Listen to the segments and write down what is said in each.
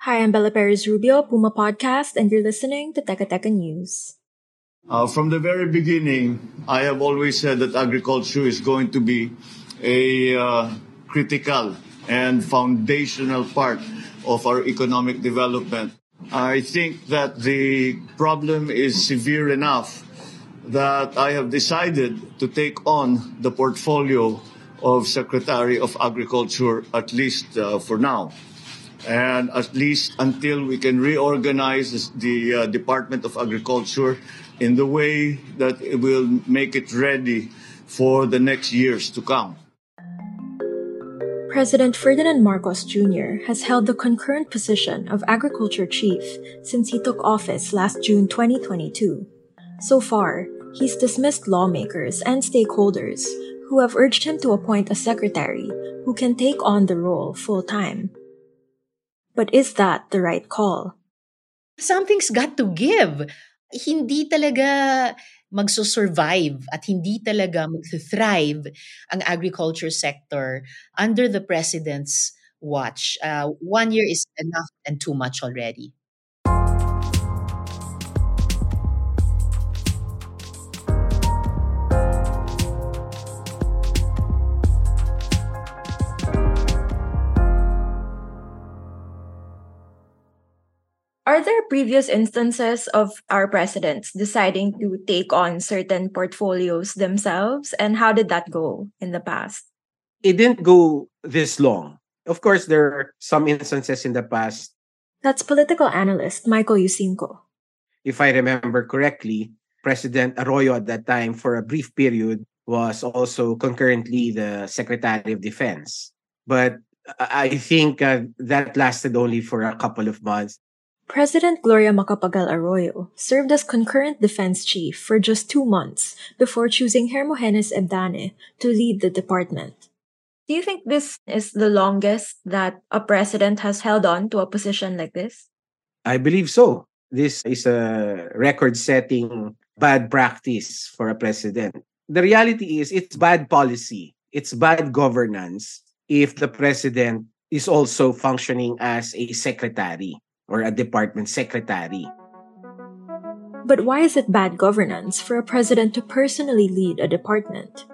Hi, I'm Bella Perez Rubio, Puma Podcast, and you're listening to Teka News. Uh, from the very beginning, I have always said that agriculture is going to be a uh, critical and foundational part of our economic development. I think that the problem is severe enough that I have decided to take on the portfolio of Secretary of Agriculture, at least uh, for now. And at least until we can reorganize the uh, Department of Agriculture in the way that it will make it ready for the next years to come. President Ferdinand Marcos Jr. has held the concurrent position of Agriculture Chief since he took office last June 2022. So far, he's dismissed lawmakers and stakeholders who have urged him to appoint a secretary who can take on the role full time. But is that the right call? Something's got to give. Hindi talaga magso-survive at hindi talaga mag-thrive ang agriculture sector under the president's watch. Uh, one year is enough and too much already. There previous instances of our presidents deciding to take on certain portfolios themselves? And how did that go in the past? It didn't go this long. Of course, there are some instances in the past. That's political analyst Michael Yusingco. If I remember correctly, President Arroyo at that time, for a brief period, was also concurrently the Secretary of Defense. But I think uh, that lasted only for a couple of months. President Gloria Macapagal Arroyo served as concurrent defense chief for just two months before choosing Hermogenes Ebdane to lead the department. Do you think this is the longest that a president has held on to a position like this? I believe so. This is a record setting bad practice for a president. The reality is it's bad policy, it's bad governance if the president is also functioning as a secretary or a department secretary. But why is it bad governance for a president to personally lead a department?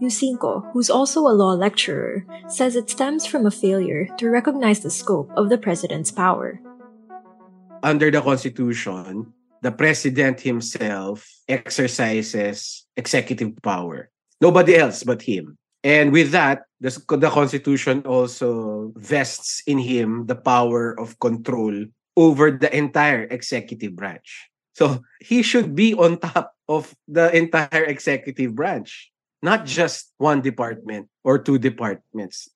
Yusingco, who's also a law lecturer, says it stems from a failure to recognize the scope of the president's power. Under the Constitution, the president himself exercises executive power. Nobody else but him. And with that, the, the Constitution also vests in him the power of control over the entire executive branch. So he should be on top of the entire executive branch, not just one department or two departments.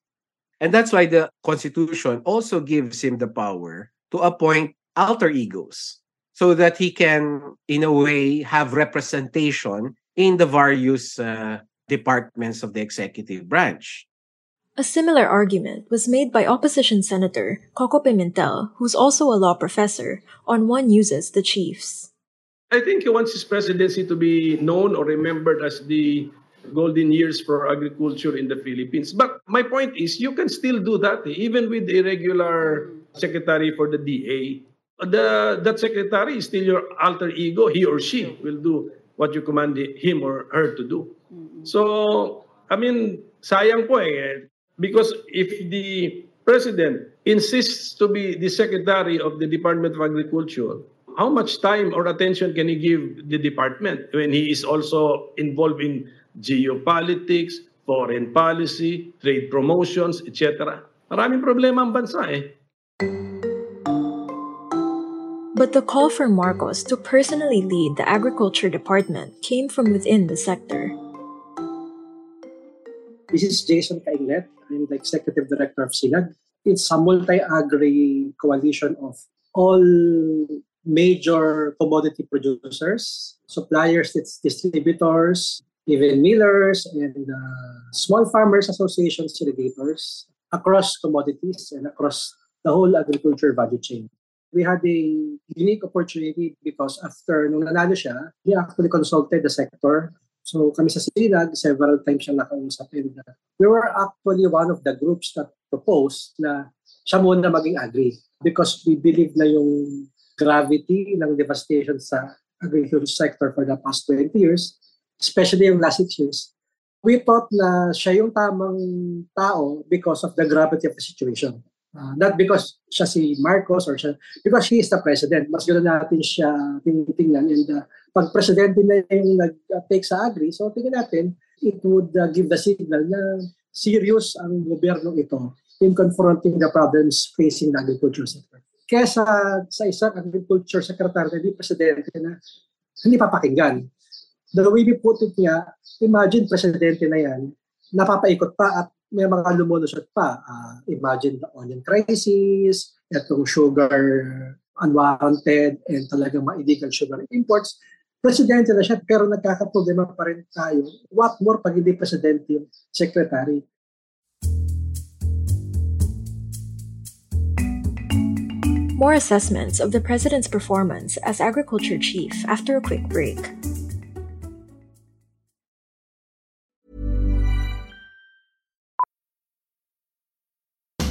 And that's why the Constitution also gives him the power to appoint alter egos so that he can, in a way, have representation in the various uh, departments of the executive branch. A similar argument was made by opposition Senator Coco Pimentel, who's also a law professor, on one uses the chiefs. I think he wants his presidency to be known or remembered as the golden years for agriculture in the Philippines. But my point is, you can still do that, eh, even with the irregular secretary for the DA. The, that secretary is still your alter ego. He or she will do what you command him or her to do. So, I mean, sayang po eh. Because if the president insists to be the secretary of the Department of Agriculture, how much time or attention can he give the department when he is also involved in geopolitics, foreign policy, trade promotions, etc. Maraming problema ang bansa eh. But the call for Marcos to personally lead the agriculture department came from within the sector. This is Jason Kainglet. I'm the executive director of SINAG. It's a multi-agri coalition of all major commodity producers, suppliers, distributors, even millers and uh, small farmers associations, irrigators across commodities and across the whole agriculture value chain. We had a unique opportunity because after nung nanalo siya, he actually consulted the sector. So kami sa Sinag, several times siya nakausap and we were actually one of the groups that proposed na siya muna maging agri because we believe na yung gravity ng devastation sa agriculture sector for the past 20 years, especially yung last 6 years, we thought na siya yung tamang tao because of the gravity of the situation. Uh, not because siya si Marcos or siya, because he is the president. Mas ganoon natin siya tinitingnan. And uh, pag presidente na yung nag-take sa agri, so tingnan natin, it would uh, give the signal na serious ang gobyerno ito in confronting the problems facing the agriculture sector. Kaya sa, sa isang agriculture secretary na di presidente na hindi papakinggan. The way we put it nga, imagine presidente na yan, napapaikot pa at may mga lumulusot pa. Uh, imagine the onion crisis, itong sugar unwarranted and talagang mga illegal sugar imports. Presidente na siya pero nagkakaproblema pa rin tayo. What more pag hindi presidente yung secretary? More assessments of the president's performance as agriculture chief after a quick break.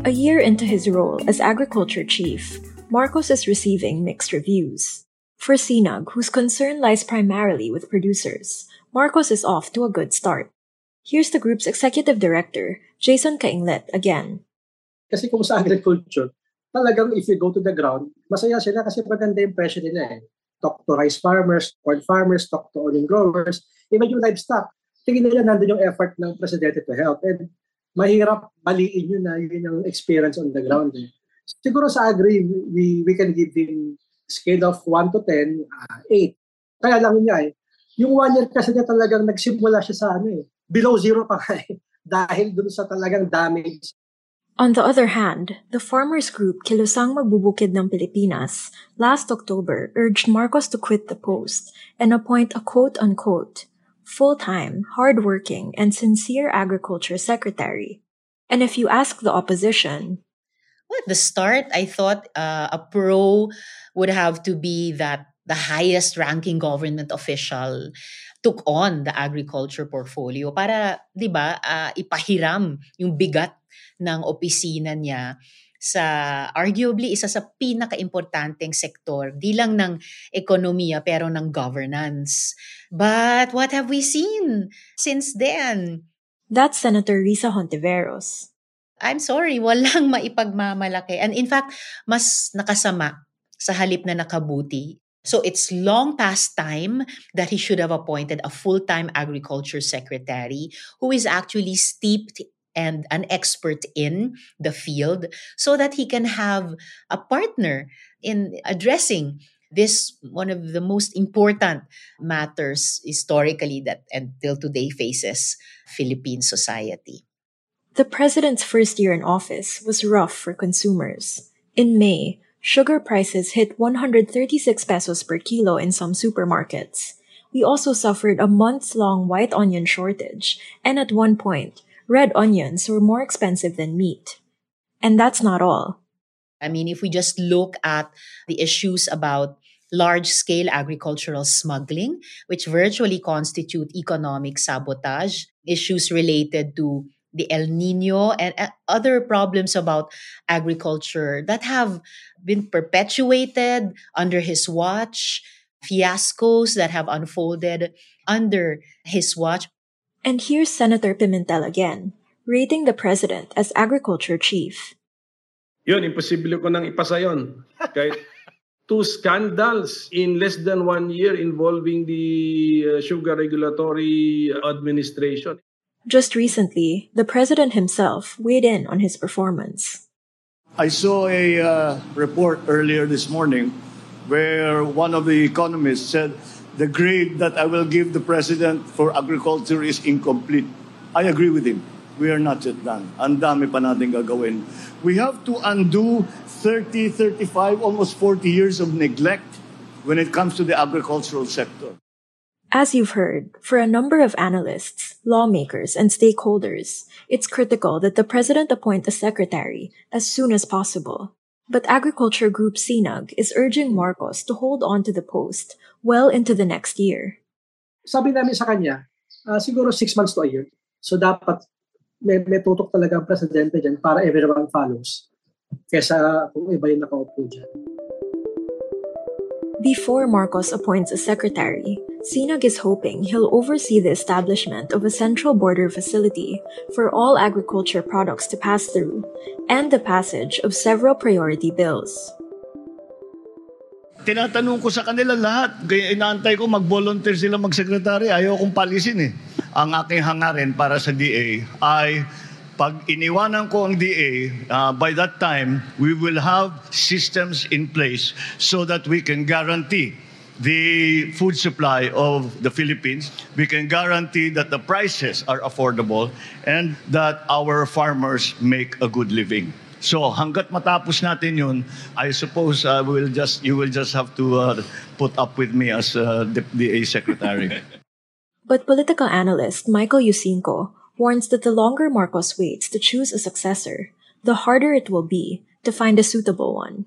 A year into his role as agriculture chief, Marcos is receiving mixed reviews. For Sinag, whose concern lies primarily with producers, Marcos is off to a good start. Here's the group's executive director, Jason Kainglet, again. Kasi kung sa agriculture, talagang if you go to the ground, masaya sila kasi maganda yung presyo nila eh. Talk to rice farmers, corn farmers, talk to onion growers, even yung livestock. Tingin nila nandun yung effort ng presidente to help. And mahirap baliin yun na yun yung experience on the ground. Eh. Siguro sa agri, we, we can give him scale of 1 to 10, uh, 8. Kaya lang niya eh. Yung one year kasi niya talagang nagsimula siya sa ano eh. Below zero pa eh. Dahil dun sa talagang damage. On the other hand, the farmers group Kilusang Magbubukid ng Pilipinas last October urged Marcos to quit the post and appoint a quote-unquote full-time, hard-working, and sincere agriculture secretary. And if you ask the opposition, well, at the start, I thought uh, a pro would have to be that the highest ranking government official took on the agriculture portfolio para, 'di ba, uh, ipahiram yung bigat ng opisina niya sa arguably isa sa pinaka-importanteng sektor, di lang ng ekonomiya pero ng governance. But what have we seen since then? That's Senator Risa Hontiveros. I'm sorry, walang maipagmamalaki. And in fact, mas nakasama sa halip na nakabuti So it's long past time that he should have appointed a full time agriculture secretary who is actually steeped and an expert in the field so that he can have a partner in addressing this one of the most important matters historically that until today faces Philippine society. The president's first year in office was rough for consumers. In May, Sugar prices hit 136 pesos per kilo in some supermarkets. We also suffered a months long white onion shortage, and at one point, red onions were more expensive than meat. And that's not all. I mean, if we just look at the issues about large scale agricultural smuggling, which virtually constitute economic sabotage, issues related to the El Nino and other problems about agriculture that have been perpetuated under his watch, fiascos that have unfolded under his watch. And here's Senator Pimentel again, rating the president as agriculture chief. Yun, imposible ko nang ipasa yun. Kahit two scandals in less than one year involving the uh, Sugar Regulatory Administration. Just recently, the president himself weighed in on his performance. I saw a uh, report earlier this morning where one of the economists said the grade that I will give the president for agriculture is incomplete. I agree with him. We are not yet done. Ang dami pa natin gagawin. We have to undo 30, 35, almost 40 years of neglect when it comes to the agricultural sector. As you've heard, for a number of analysts, lawmakers, and stakeholders, it's critical that the president appoint a secretary as soon as possible. But agriculture group SINAG is urging Marcos to hold on to the post well into the next year. Sabi namin sa kanya, uh, siguro six months to a year. So dapat may, may tutok talaga ang presidente dyan para everyone follows. Kesa kung iba yung nakaupo dyan. Before Marcos appoints a secretary, Sinag is hoping he'll oversee the establishment of a central border facility for all agriculture products to pass through and the passage of several priority bills. Tinatanong ko sa kanila lahat, kaya inaantay ko mag-volunteer sila mag-secretary, ayaw kong palisin eh. Ang aking hangarin para sa DA ay pag iniwanan ko ang DA, uh, by that time, we will have systems in place so that we can guarantee the food supply of the Philippines. We can guarantee that the prices are affordable and that our farmers make a good living. So hanggat matapos natin yun, I suppose uh, we'll just you will just have to uh, put up with me as uh, the DA secretary. but political analyst Michael Yusingco warns that the longer Marcos waits to choose a successor, the harder it will be to find a suitable one.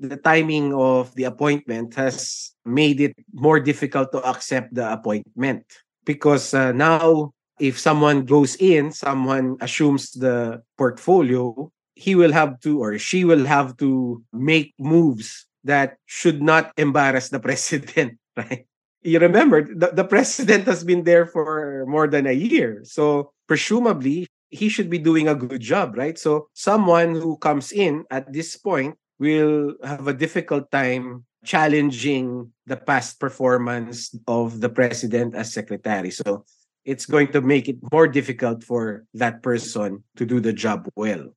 The timing of the appointment has made it more difficult to accept the appointment because uh, now if someone goes in, someone assumes the portfolio, he will have to or she will have to make moves that should not embarrass the president, right? You remember the, the president has been there for more than a year. So presumably he should be doing a good job, right? So someone who comes in at this point will have a difficult time challenging the past performance of the president as secretary. So it's going to make it more difficult for that person to do the job well.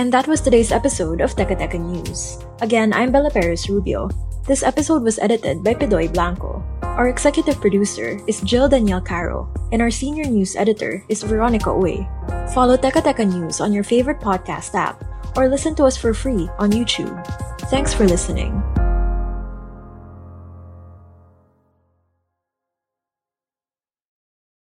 And that was today's episode of Teka Teka News. Again, I'm Bella Perez Rubio. This episode was edited by Pidoy Blanco. Our executive producer is Jill Danielle Caro, and our senior news editor is Veronica Uy. Follow Teka Teka News on your favorite podcast app or listen to us for free on YouTube. Thanks for listening.